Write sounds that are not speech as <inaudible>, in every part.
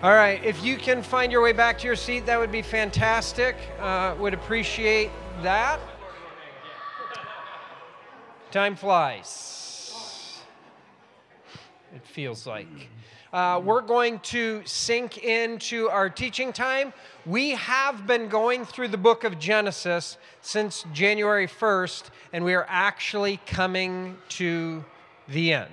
All right, if you can find your way back to your seat, that would be fantastic. Uh, would appreciate that. Time flies. It feels like. Uh, we're going to sink into our teaching time. We have been going through the book of Genesis since January 1st, and we are actually coming to the end.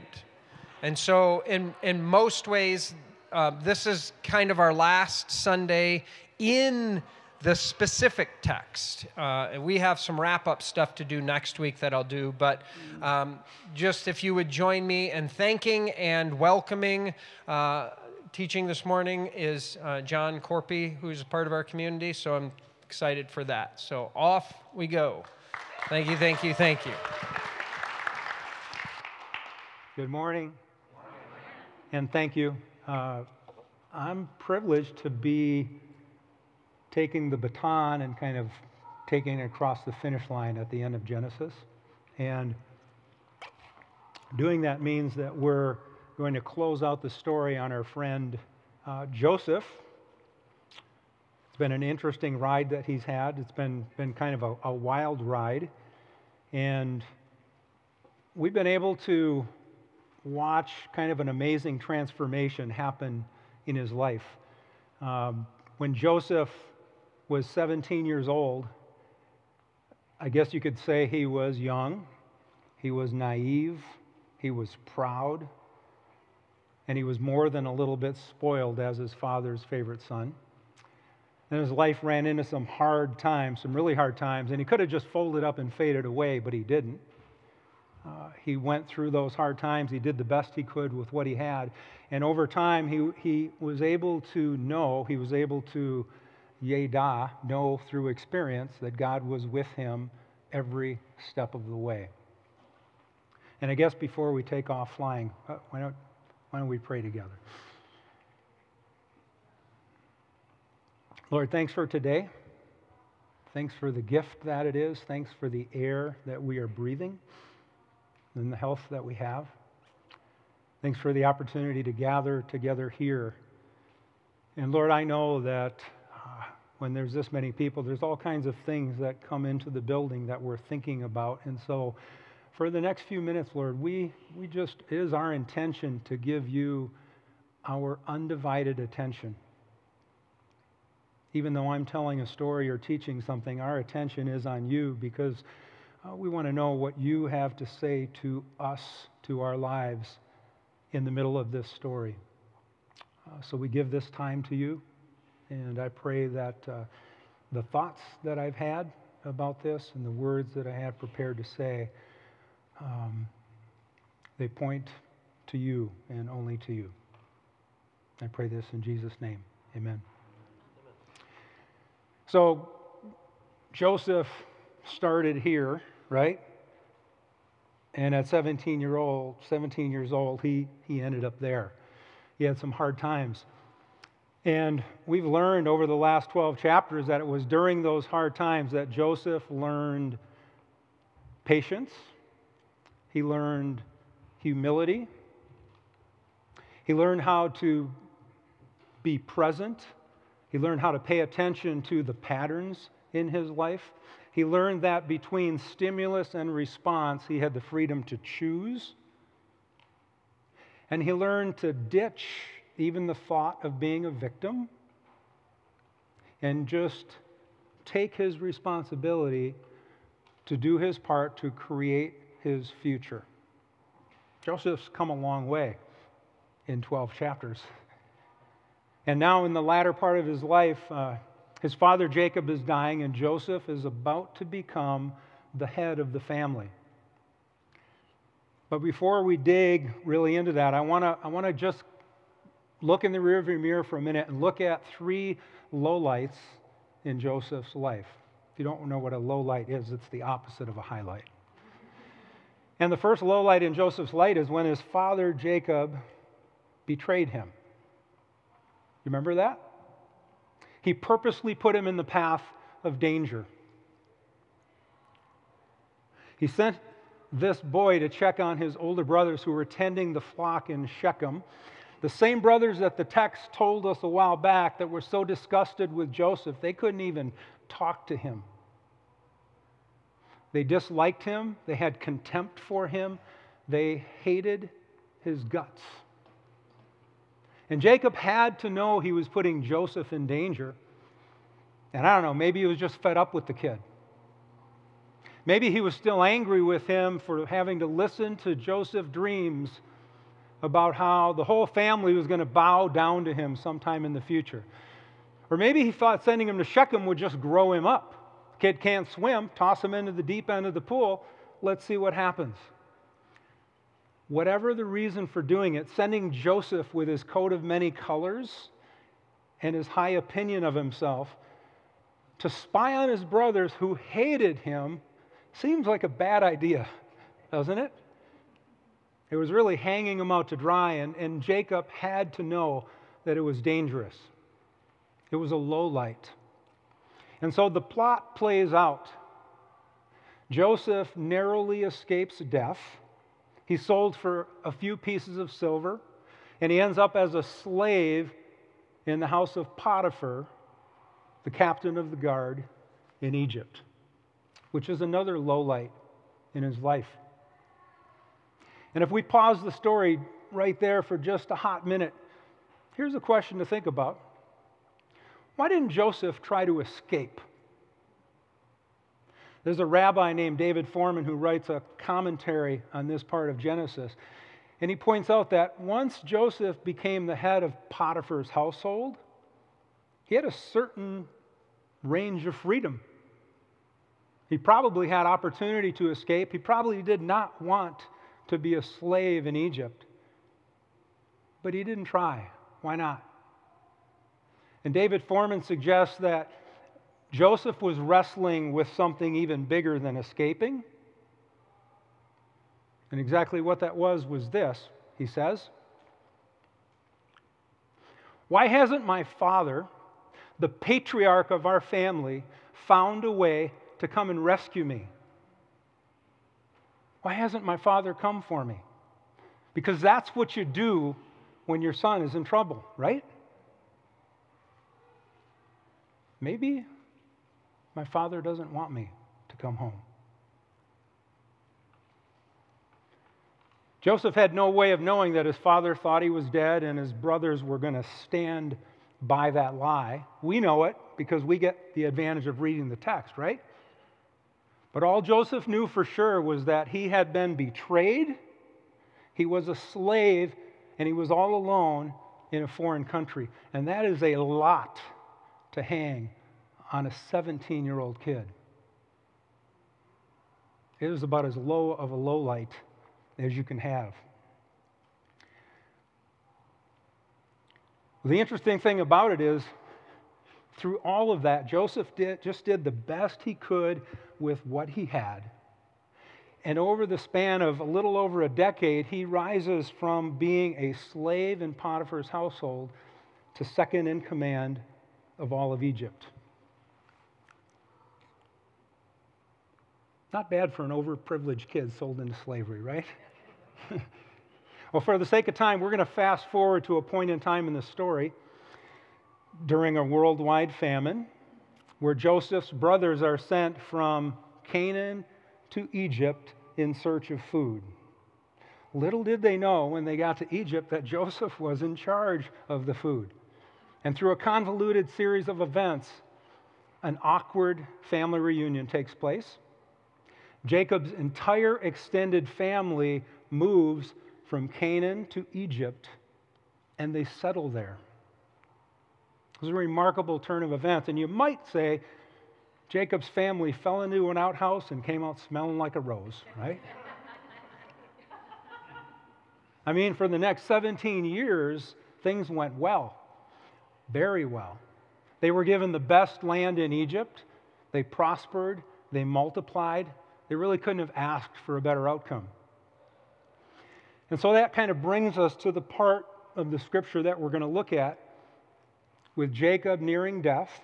And so, in, in most ways, uh, this is kind of our last Sunday in the specific text. Uh, we have some wrap up stuff to do next week that I'll do. But um, just if you would join me in thanking and welcoming. Uh, teaching this morning is uh, John Korpi, who's a part of our community. So I'm excited for that. So off we go. Thank you, thank you, thank you. Good morning. And thank you. Uh, I'm privileged to be taking the baton and kind of taking it across the finish line at the end of Genesis. And doing that means that we're going to close out the story on our friend uh, Joseph. It's been an interesting ride that he's had. It's been, been kind of a, a wild ride. And we've been able to watch kind of an amazing transformation happen in his life. Um, when Joseph was 17 years old, I guess you could say he was young, he was naive, he was proud, and he was more than a little bit spoiled as his father's favorite son. And his life ran into some hard times, some really hard times, and he could have just folded up and faded away, but he didn't. Uh, he went through those hard times. He did the best he could with what he had. And over time, he, he was able to know, he was able to yada, know through experience that God was with him every step of the way. And I guess before we take off flying, uh, why, don't, why don't we pray together? Lord, thanks for today. Thanks for the gift that it is. Thanks for the air that we are breathing and the health that we have. Thanks for the opportunity to gather together here. And Lord, I know that uh, when there's this many people, there's all kinds of things that come into the building that we're thinking about. And so, for the next few minutes, Lord, we, we just, it is our intention to give you our undivided attention. Even though I'm telling a story or teaching something, our attention is on you because uh, we want to know what you have to say to us, to our lives in the middle of this story. Uh, so we give this time to you. And I pray that uh, the thoughts that I've had about this and the words that I have prepared to say, um, they point to you and only to you. I pray this in Jesus' name. Amen. So, Joseph started here, right? And at 17 year old, 17 years old, he, he ended up there. He had some hard times. And we've learned over the last 12 chapters that it was during those hard times that Joseph learned patience, he learned humility, he learned how to be present, he learned how to pay attention to the patterns in his life. He learned that between stimulus and response, he had the freedom to choose. And he learned to ditch even the thought of being a victim, and just take his responsibility to do his part to create his future. Joseph's come a long way in 12 chapters. And now, in the latter part of his life, uh, his father Jacob is dying, and Joseph is about to become the head of the family. But before we dig really into that, I want to I wanna just look in the rearview mirror for a minute and look at three lowlights in Joseph's life. If you don't know what a low light is, it's the opposite of a highlight. And the first low light in Joseph's light is when his father Jacob betrayed him. You remember that? He purposely put him in the path of danger. He sent this boy to check on his older brothers who were tending the flock in Shechem The same brothers that the text told us a while back that were so disgusted with Joseph, they couldn't even talk to him. They disliked him, they had contempt for him, they hated his guts. And Jacob had to know he was putting Joseph in danger. And I don't know, maybe he was just fed up with the kid. Maybe he was still angry with him for having to listen to Joseph's dreams about how the whole family was going to bow down to him sometime in the future. Or maybe he thought sending him to Shechem would just grow him up. Kid can't swim, toss him into the deep end of the pool, let's see what happens. Whatever the reason for doing it, sending Joseph with his coat of many colors and his high opinion of himself to spy on his brothers who hated him Seems like a bad idea, doesn't it? It was really hanging him out to dry, and, and Jacob had to know that it was dangerous. It was a low light. And so the plot plays out. Joseph narrowly escapes death. He's sold for a few pieces of silver, and he ends up as a slave in the house of Potiphar, the captain of the guard in Egypt which is another low light in his life. And if we pause the story right there for just a hot minute, here's a question to think about Why didn't Joseph try to escape? There's a rabbi named David Fohrman who writes a commentary on this part of Genesis. And he points out that once Joseph became the head of Potiphar's household, he had a certain range of freedom. He probably had opportunity to escape. He probably did not want to be a slave in Egypt. But he didn't try. Why not? And David Fohrman suggests that Joseph was wrestling with something even bigger than escaping. And exactly what that was was this, he says. Why hasn't my father, the patriarch of our family, found a way to come and rescue me? Why hasn't my father come for me? Because that's what you do when your son is in trouble, right? Maybe my father doesn't want me to come home. Joseph had no way of knowing that his father thought he was dead and his brothers were going to stand by that lie. We know it because we get the advantage of reading the text, right? But all Joseph knew for sure was that he had been betrayed, he was a slave, and he was all alone in a foreign country. And that is a lot to hang on a 17 year old kid. It was about as low of a low light as you can have. The interesting thing about it is, through all of that, Joseph did, just did the best he could with what he had. And over the span of a little over a decade, he rises from being a slave in Potiphar's household to second in command of all of Egypt. Not bad for an overprivileged kid sold into slavery, right? <laughs> well, for the sake of time, we're going to fast forward to a point in time in the story during a worldwide famine where Joseph's brothers are sent from Canaan to Egypt in search of food. Little did they know when they got to Egypt that Joseph was in charge of the food. And through a convoluted series of events, an awkward family reunion takes place. Jacob's entire extended family moves from Canaan to Egypt, and they settle there. It was a remarkable turn of events. And you might say Jacob's family fell into an outhouse and came out smelling like a rose, right? I mean, for the next 17 years, things went well, very well. They were given the best land in Egypt, they prospered, they multiplied. They really couldn't have asked for a better outcome. And so that kind of brings us to the part of the scripture that we're going to look at with Jacob nearing death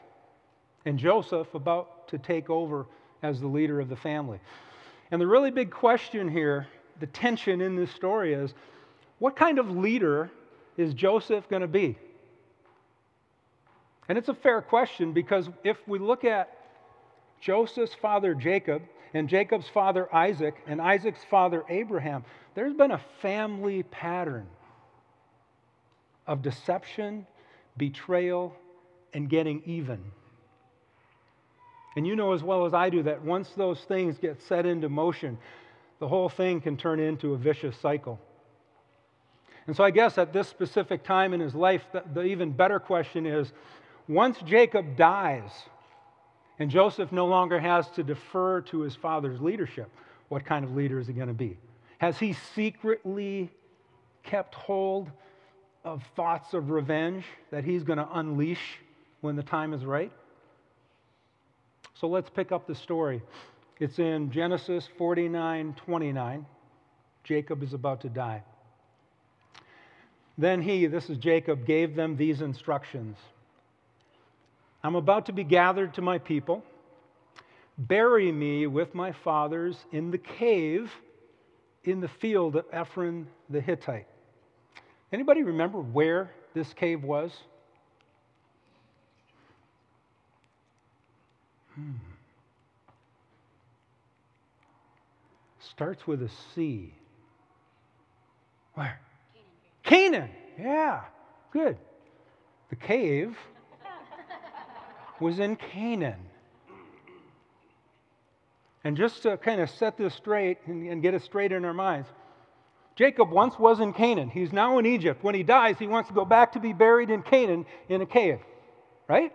and Joseph about to take over as the leader of the family. And the really big question here, the tension in this story is what kind of leader is Joseph going to be? And it's a fair question because if we look at Joseph's father Jacob and Jacob's father Isaac and Isaac's father Abraham, there's been a family pattern of deception, betrayal, and getting even. And you know as well as I do that once those things get set into motion, the whole thing can turn into a vicious cycle. And so I guess at this specific time in his life, the, the even better question is once Jacob dies and Joseph no longer has to defer to his father's leadership, what kind of leader is he going to be? Has he secretly kept hold of thoughts of revenge that he's going to unleash when the time is right? So let's pick up the story. It's in Genesis 49 29. Jacob is about to die. Then he, this is Jacob, gave them these instructions I'm about to be gathered to my people. Bury me with my fathers in the cave in the field of Ephron the Hittite. Anybody remember where this cave was? Hmm. Starts with a C. Where? Canaan. Canaan. Yeah, good. The cave was in Canaan. And just to kind of set this straight and, and, get it straight in our minds, Jacob once was in Canaan. He's now in Egypt. When he dies, he wants to go back to be buried in Canaan in a cave, right?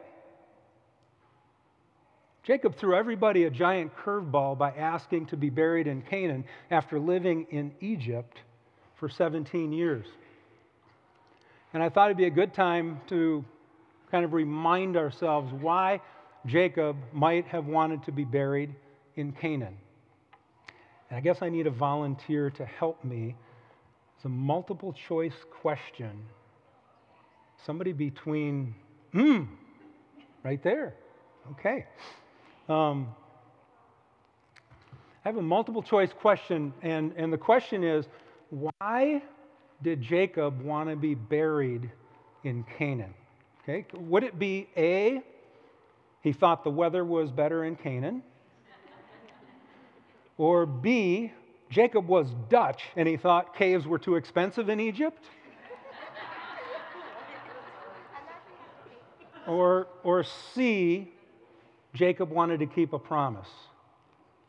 Jacob threw everybody a giant curveball by asking to be buried in Canaan after living in Egypt for 17 years. And I thought it'd be a good time to kind of remind ourselves why Jacob might have wanted to be buried in Canaan. And I guess I need a volunteer to help me. It's a multiple choice question. Somebody between, hmm, right there. Okay. Um, I have a multiple choice question, and, and the question is why did Jacob want to be buried in Canaan? Okay, would it be A, he thought the weather was better in Canaan? Or B, Jacob was Dutch and he thought caves were too expensive in Egypt? or, or C, Jacob wanted to keep a promise.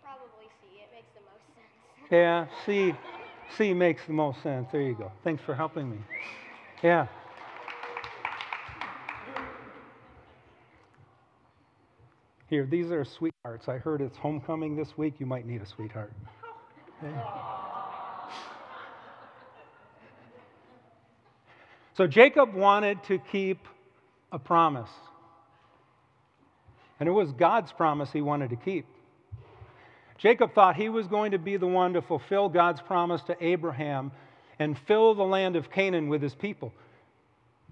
Probably C. It makes the most sense. Yeah, C, C makes the most sense. There you go. Thanks for helping me. Yeah. Here, these are sweethearts. I heard it's homecoming this week. You might need a sweetheart. Okay. <laughs> So Jacob wanted to keep a promise. And it was God's promise he wanted to keep. Jacob thought he was going to be the one to fulfill God's promise to Abraham and fill the land of Canaan with his people.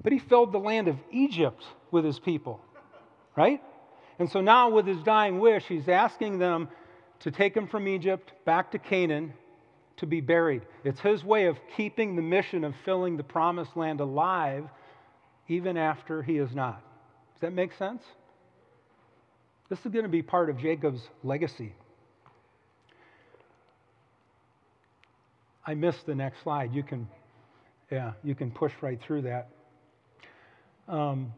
But he filled the land of Egypt with his people, right? And so now, with his dying wish, he's asking them to take him from Egypt back to Canaan to be buried. It's his way of keeping the mission of filling the promised land alive even after he is not. Does that make sense? This is going to be part of Jacob's legacy. I missed the next slide. You can, yeah, you can push right through that. Um,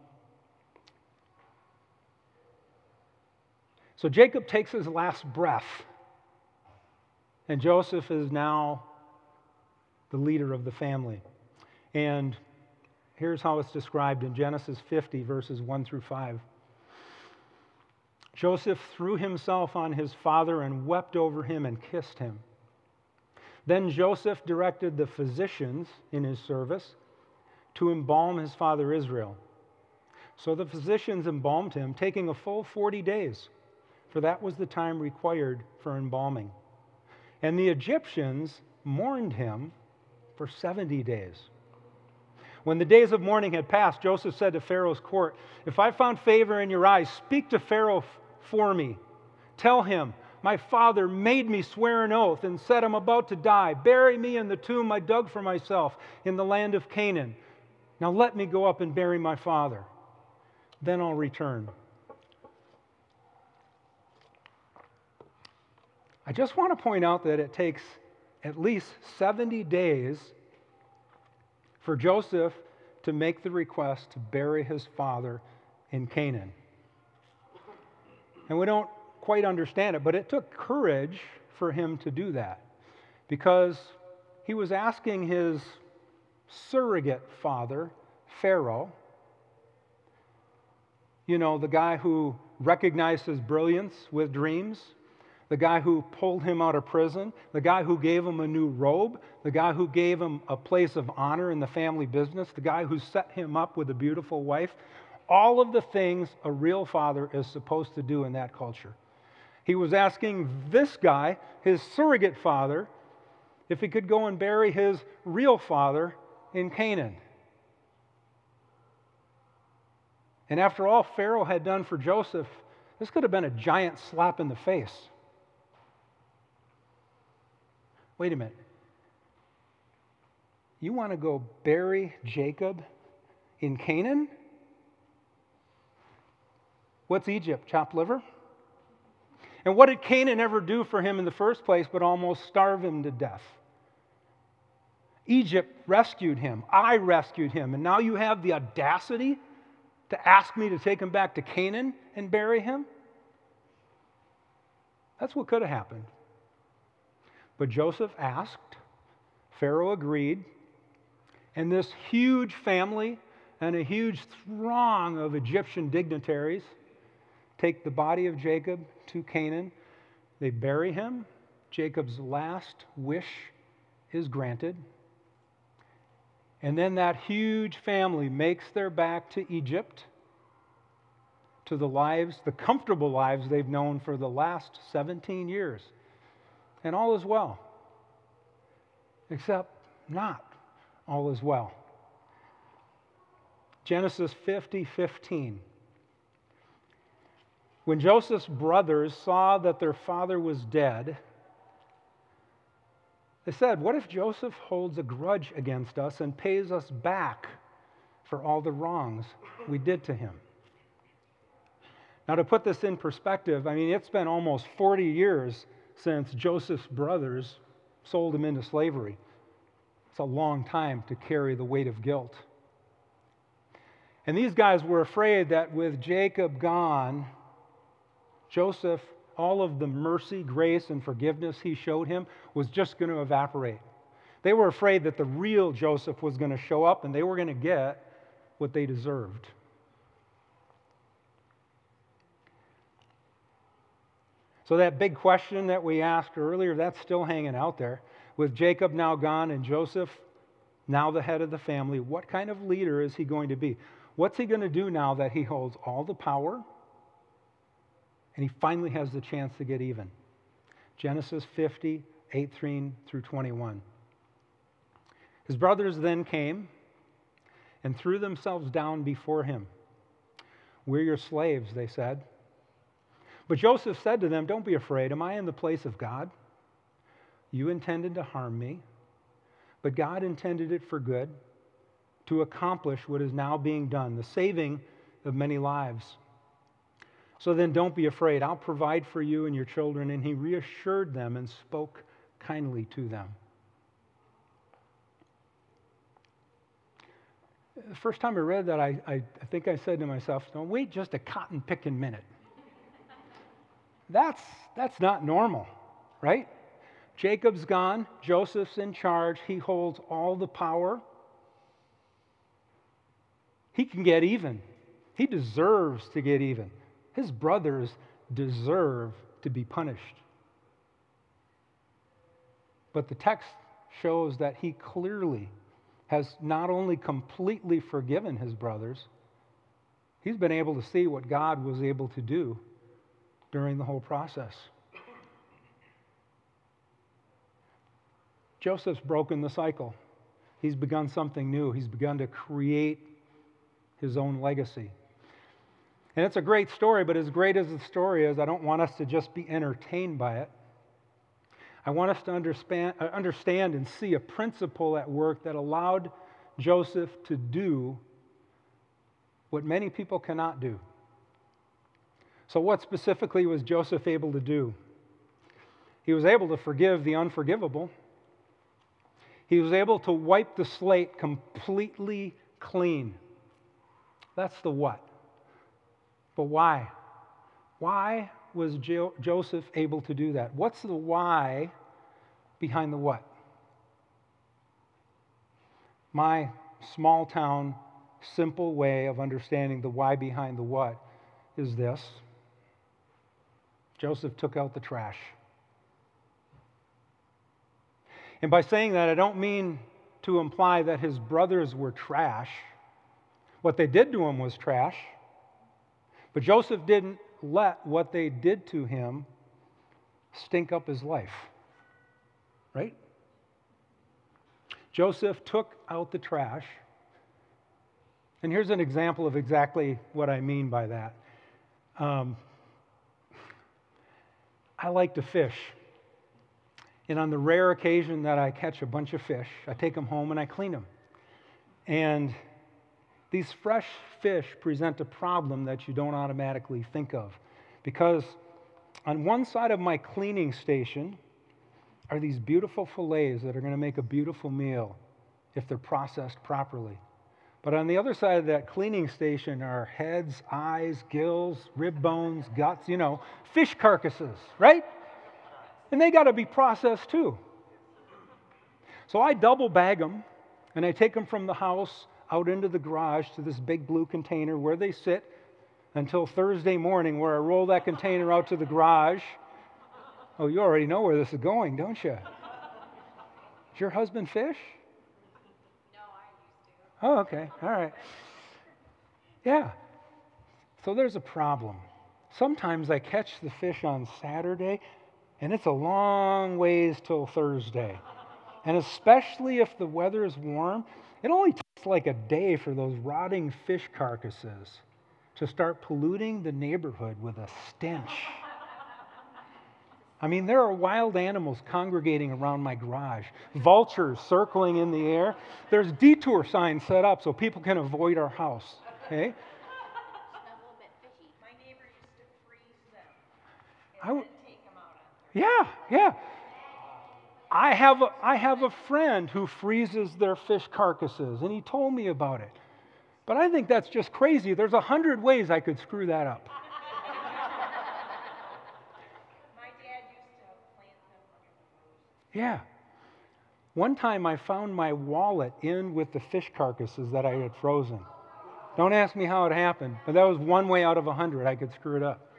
so Jacob takes his last breath, and Joseph is now the leader of the family. And here's how it's described in Genesis 50, verses 1 through 5. Joseph threw himself on his father and wept over him and kissed him. Then Joseph directed the physicians in his service to embalm his father Israel. So the physicians embalmed him, taking a full 40 days, for that was the time required for embalming. And the Egyptians mourned him for 70 days. When the days of mourning had passed, Joseph said to Pharaoh's court, If I found favor in your eyes, speak to Pharaoh for me. Tell him, My father made me swear an oath and said, I'm about to die. Bury me in the tomb I dug for myself in the land of Canaan. Now let me go up and bury my father. Then I'll return. I just want to point out that it takes at least 70 days for Joseph to make the request to bury his father in Canaan. And we don't quite understand it, but it took courage for him to do that because he was asking his surrogate father, Pharaoh, you know, the guy who recognized his brilliance with dreams, the guy who pulled him out of prison, the guy who gave him a new robe, the guy who gave him a place of honor in the family business, the guy who set him up with a beautiful wife. All of the things a real father is supposed to do in that culture. He was asking this guy, his surrogate father, if he could go and bury his real father in Canaan. And after all Pharaoh had done for Joseph, this could have been a giant slap in the face. Wait a minute. You want to go bury Jacob in Canaan? What's Egypt? Chopped liver? And what did Canaan ever do for him in the first place but almost starve him to death? Egypt rescued him. I rescued him. And now you have the audacity to ask me to take him back to Canaan and bury him? That's what could have happened. But Joseph asked, Pharaoh agreed, and this huge family and a huge throng of Egyptian dignitaries take the body of Jacob to Canaan. They bury him. Jacob's last wish is granted. And then that huge family makes their back to Egypt, to the lives, the comfortable lives they've known for the last 17 years. And all is well. Except not all is well. Genesis 50 15. When Joseph's brothers saw that their father was dead, they said, What if Joseph holds a grudge against us and pays us back for all the wrongs we did to him? Now, to put this in perspective, I mean, it's been almost 40 years since Joseph's brothers sold him into slavery. It's a long time to carry the weight of guilt. And these guys were afraid that with Jacob gone, Joseph all of the mercy, grace, and forgiveness he showed him was just going to evaporate. They were afraid that the real Joseph was going to show up and they were going to get what they deserved. So, that big question that we asked earlier, that's still hanging out there. With Jacob now gone and Joseph now the head of the family, what kind of leader is he going to be? What's he going to do now that he holds all the power? and he finally has the chance to get even. Genesis 50, 18 through 21. His brothers then came and threw themselves down before him. We're your slaves, they said. But Joseph said to them, Don't be afraid. Am I in the place of God? You intended to harm me, but God intended it for good to accomplish what is now being done, the saving of many lives. So then don't be afraid. I'll provide for you and your children. And he reassured them and spoke kindly to them. The first time I read that, I, I, think I said to myself, don't wait just a cotton picking minute. That's, that's not normal, right? Jacob's gone, Joseph's in charge, he holds all the power. He can get even. He deserves to get even. His brothers deserve to be punished. But the text shows that he clearly has not only completely forgiven his brothers, he's been able to see what God was able to do during the whole process. Joseph's broken the cycle. He's begun something new. He's begun to create his own legacy. And it's a great story, but as great as the story is, I don't want us to just be entertained by it. I want us to understand, uh, understand and see a principle at work that allowed Joseph to do what many people cannot do. So, what specifically was Joseph able to do? He was able to forgive the unforgivable. He was able to wipe the slate completely clean. That's the what. But why? Why was jo- Joseph able to do that? What's the why behind the what? My small town, simple way of understanding the why behind the what is this Joseph took out the trash. And by saying that, I don't mean to imply that his brothers were trash. What they did to him was trash. But Joseph didn't let what they did to him stink up his life. Right? Joseph took out the trash. And here's an example of exactly what I mean by that. Um, I like to fish. And on the rare occasion that I catch a bunch of fish, I take them home and I clean them. And these fresh fish present a problem that you don't automatically think of. Because on one side of my cleaning station are these beautiful fillets that are going to make a beautiful meal if they're processed properly. But on the other side of that cleaning station are heads, eyes, gills, rib bones, guts, you know, fish carcasses, right? And they got to be processed too. So I double bag them and I take them from the house out into the garage to this big blue container where they sit until Thursday morning, where I roll that container out to the garage. Oh, you already know where this is going, don't you? Does your husband fish? No, I used to. Oh, okay. All right. Yeah. So there's a problem. Sometimes I catch the fish on Saturday, and it's a long ways till Thursday. And especially if the weather is warm, it only takes like a day for those rotting fish carcasses to start polluting the neighborhood with a stench. I mean, there are wild animals congregating around my garage, vultures circling in the air. There's detour signs set up so people can avoid our house. Okay? Smell a little bit fishy. My neighbor used to freeze them I w- then take them out. Yeah, yeah. I have, a, I have a friend who freezes their fish carcasses, and he told me about it. But I think that's just crazy. There's a hundred ways I could screw that up. My dad used to plant them under the rose. Yeah. One time I found my wallet in with the fish carcasses that I had frozen. Don't ask me how it happened, but that was one way out of a hundred I could screw it up.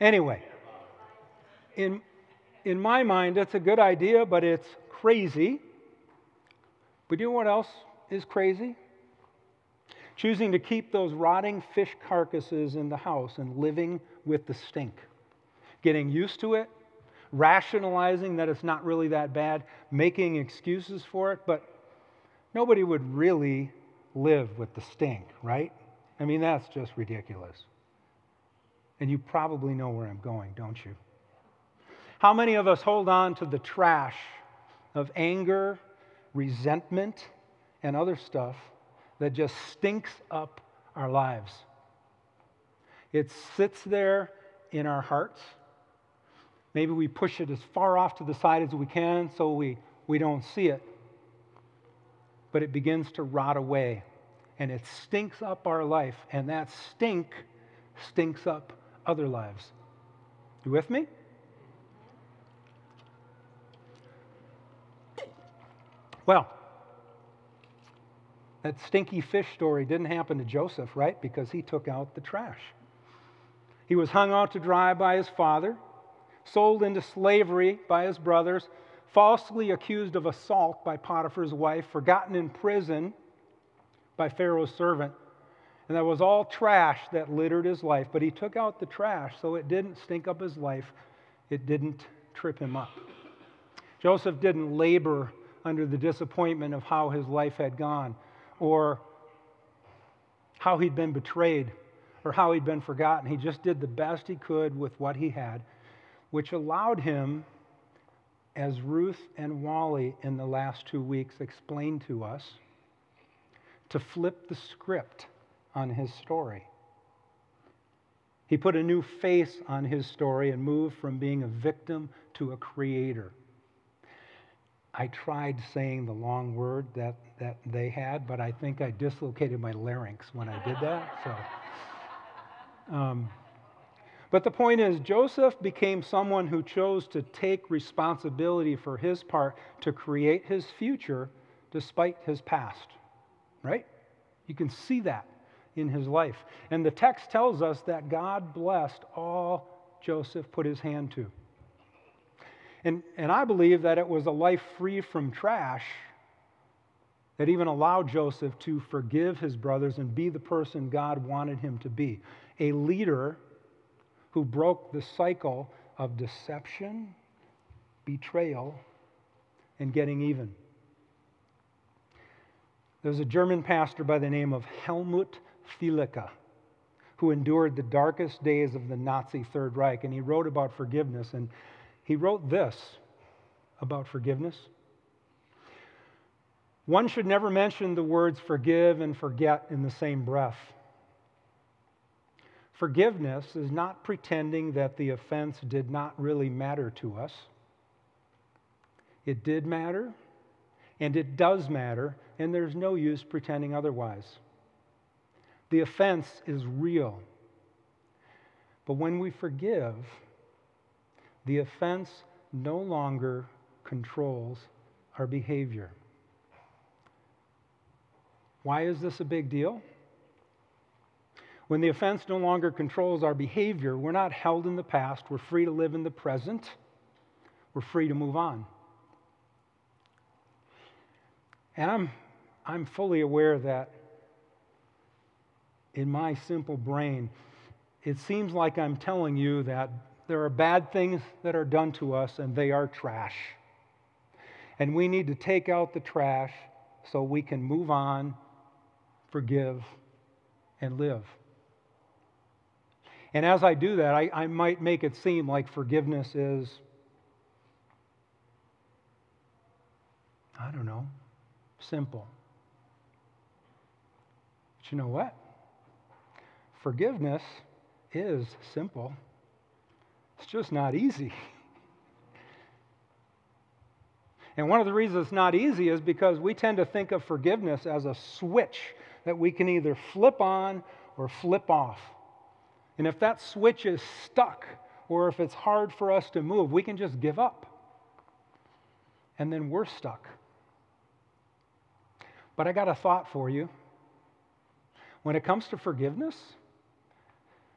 anyway, in, in my mind, it's a good idea, but it's crazy. But you know what else is crazy? Choosing to keep those rotting fish carcasses in the house and living with the stink. Getting used to it, rationalizing that it's not really that bad, making excuses for it, but nobody would really live with the stink, right? I mean, that's just ridiculous. And you probably know where I'm going, don't you? How many of us hold on to the trash of anger, resentment, and other stuff that just stinks up our lives? It sits there in our hearts. Maybe we push it as far off to the side as we can so we, we don't see it. But it begins to rot away and it stinks up our life, and that stink stinks up other lives. You with me? Well, that stinky fish story didn't happen to Joseph, right? Because he took out the trash. He was hung out to dry by his father, sold into slavery by his brothers, falsely accused of assault by Potiphar's wife, forgotten in prison by Pharaoh's servant. And that was all trash that littered his life. But he took out the trash so it didn't stink up his life, it didn't trip him up. Joseph didn't labor under the disappointment of how his life had gone or how he'd been betrayed or how he'd been forgotten. He just did the best he could with what he had, which allowed him as Ruth and Wally in the last two weeks explained to us, to flip the script on his story. He put a new face on his story and moved from being a victim to a creator. I tried saying the long word that, that they had, but I think I dislocated my larynx when I did that. So, um, but the point is, Joseph became someone who chose to take responsibility for his part to create his future despite his past, right? You can see that in his life. And the text tells us that God blessed all Joseph put his hand to. And, and I believe that it was a life free from trash that even allowed Joseph to forgive his brothers and be the person God wanted him to be a leader who broke the cycle of deception, betrayal, and getting even. There's a German pastor by the name of Helmut Thielicke who endured the darkest days of the Nazi Third Reich, and he wrote about forgiveness. And he wrote this about forgiveness. One should never mention the words forgive and forget in the same breath. Forgiveness is not pretending that the offense did not really matter to us. It did matter, and it does matter, and there's no use pretending otherwise. The offense is real. But when we forgive, the offense no longer controls our behavior. Why is this a big deal? When the offense no longer controls our behavior, we're not held in the past. We're free to live in the present. We're free to move on. And I'm, I'm fully aware that in my simple brain, it seems like I'm telling you that there are bad things that are done to us and they are trash. And we need to take out the trash so we can move on, forgive, and live. And as I do that, I, I might make it seem like forgiveness is, I don't know, simple. But you know what? Forgiveness is simple, it's just not easy. <laughs> And one of the reasons it's not easy is because we tend to think of forgiveness as a switch that we can either flip on or flip off. And if that switch is stuck, or if it's hard for us to move, we can just give up. And then we're stuck. But I got a thought for you. When it comes to forgiveness,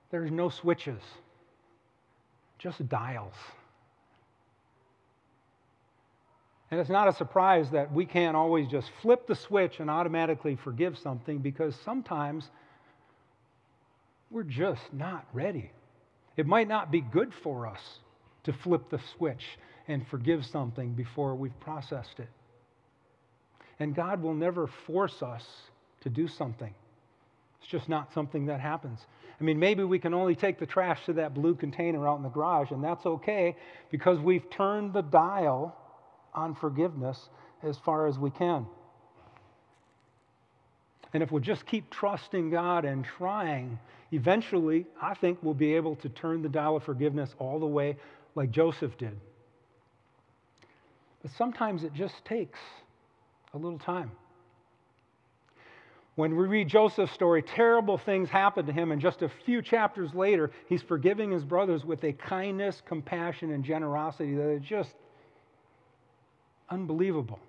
there's no switches, just dials. And it's not a surprise that we can't always just flip the switch and automatically forgive something because sometimes we're just not ready. It might not be good for us to flip the switch and forgive something before we've processed it. And God will never force us to do something. It's just not something that happens. I mean, maybe we can only take the trash to that blue container out in the garage, and that's okay because we've turned the dial on forgiveness as far as we can. And if we'll just keep trusting God and trying, eventually, I think we'll be able to turn the dial of forgiveness all the way like Joseph did. But sometimes it just takes a little time. When we read Joseph's story, terrible things happen to him, and just a few chapters later, he's forgiving his brothers with a kindness, compassion, and generosity that is just unbelievable.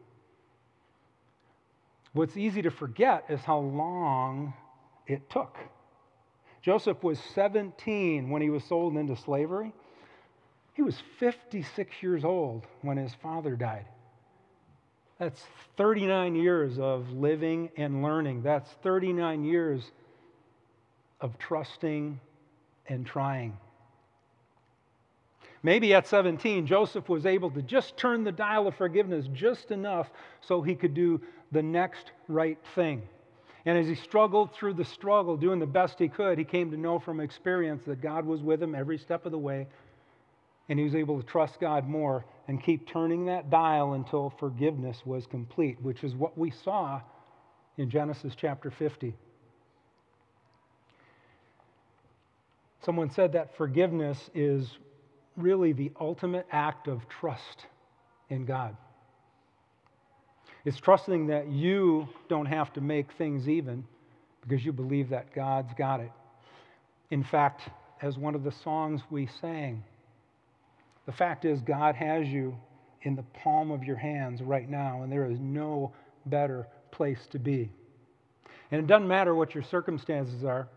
What's easy to forget is how long it took. Joseph was 17 when he was sold into slavery. He was 56 years old when his father died. That's 39 years of living and learning. That's 39 years of trusting and trying. Maybe at 17, Joseph was able to just turn the dial of forgiveness just enough so he could do the next right thing. And as he struggled through the struggle, doing the best he could, he came to know from experience that God was with him every step of the way, and he was able to trust God more and keep turning that dial until forgiveness was complete, which is what we saw in Genesis chapter 50. Someone said that forgiveness is really the ultimate act of trust in God. It's trusting that you don't have to make things even because you believe that God's got it. In fact, as one of the songs we sang, the fact is, God has you in the palm of your hands right now, and there is no better place to be. And it doesn't matter what your circumstances are.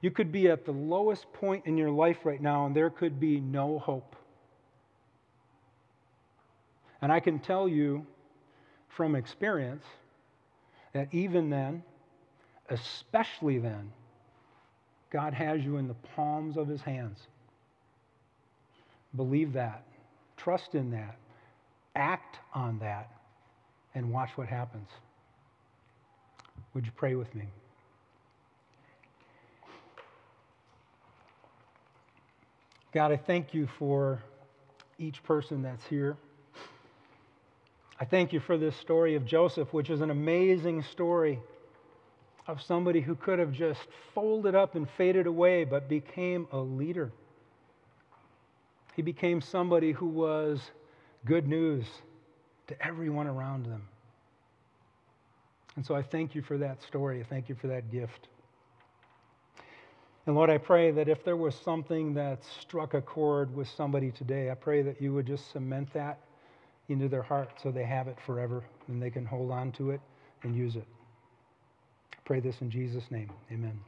You could be at the lowest point in your life right now, and there could be no hope. And I can tell you from experience that even then, especially then, God has you in the palms of his hands. Believe that, trust in that, act on that, and watch what happens. Would you pray with me? God, I thank you for each person that's here. I thank you for this story of Joseph, which is an amazing story of somebody who could have just folded up and faded away, but became a leader. He became somebody who was good news to everyone around them. And so I thank you for that story. I thank you for that gift. And Lord, I pray that if there was something that struck a chord with somebody today, I pray that you would just cement that into their heart so they have it forever and they can hold on to it and use it. I pray this in Jesus' name. Amen.